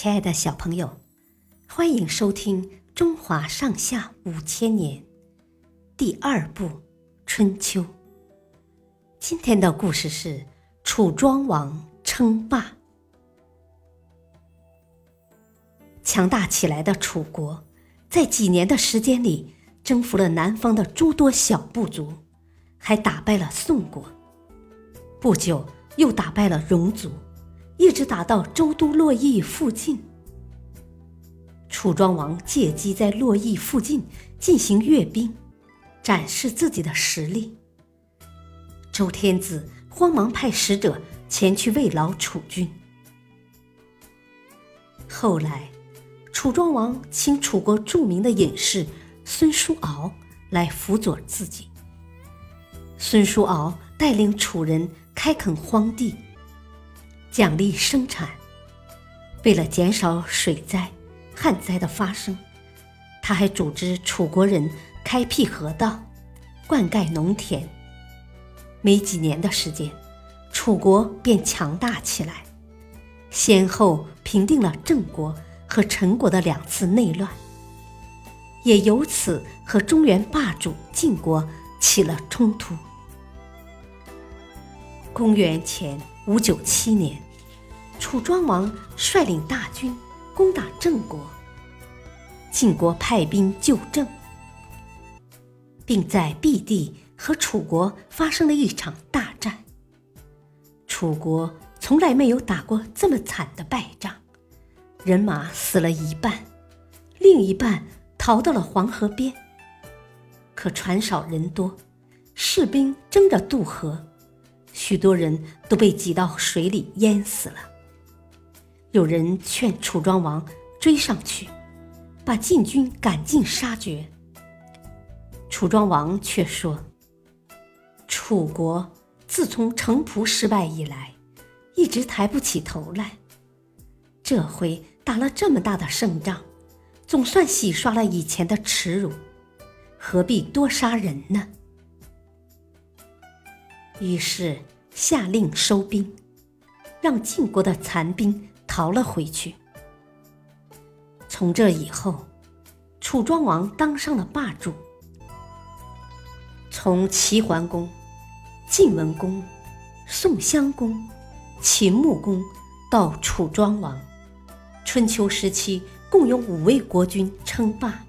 亲爱的小朋友，欢迎收听《中华上下五千年》第二部《春秋》。今天的故事是楚庄王称霸。强大起来的楚国，在几年的时间里，征服了南方的诸多小部族，还打败了宋国。不久，又打败了戎族。一直打到周都洛邑附近，楚庄王借机在洛邑附近进行阅兵，展示自己的实力。周天子慌忙派使者前去慰劳楚军。后来，楚庄王请楚国著名的隐士孙叔敖来辅佐自己。孙叔敖带领楚人开垦荒地。奖励生产。为了减少水灾、旱灾的发生，他还组织楚国人开辟河道、灌溉农田。没几年的时间，楚国便强大起来，先后平定了郑国和陈国的两次内乱，也由此和中原霸主晋国起了冲突。公元前。五九七年，楚庄王率领大军攻打郑国，晋国派兵救郑，并在毕地和楚国发生了一场大战。楚国从来没有打过这么惨的败仗，人马死了一半，另一半逃到了黄河边。可船少人多，士兵争着渡河。许多人都被挤到水里淹死了。有人劝楚庄王追上去，把晋军赶尽杀绝。楚庄王却说：“楚国自从城濮失败以来，一直抬不起头来。这回打了这么大的胜仗，总算洗刷了以前的耻辱，何必多杀人呢？”于是下令收兵，让晋国的残兵逃了回去。从这以后，楚庄王当上了霸主。从齐桓公、晋文公、宋襄公、秦穆公到楚庄王，春秋时期共有五位国君称霸，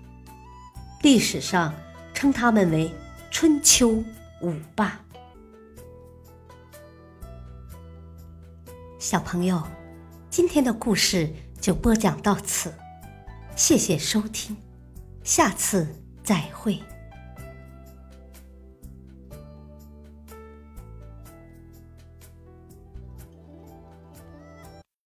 历史上称他们为春秋五霸。小朋友，今天的故事就播讲到此，谢谢收听，下次再会。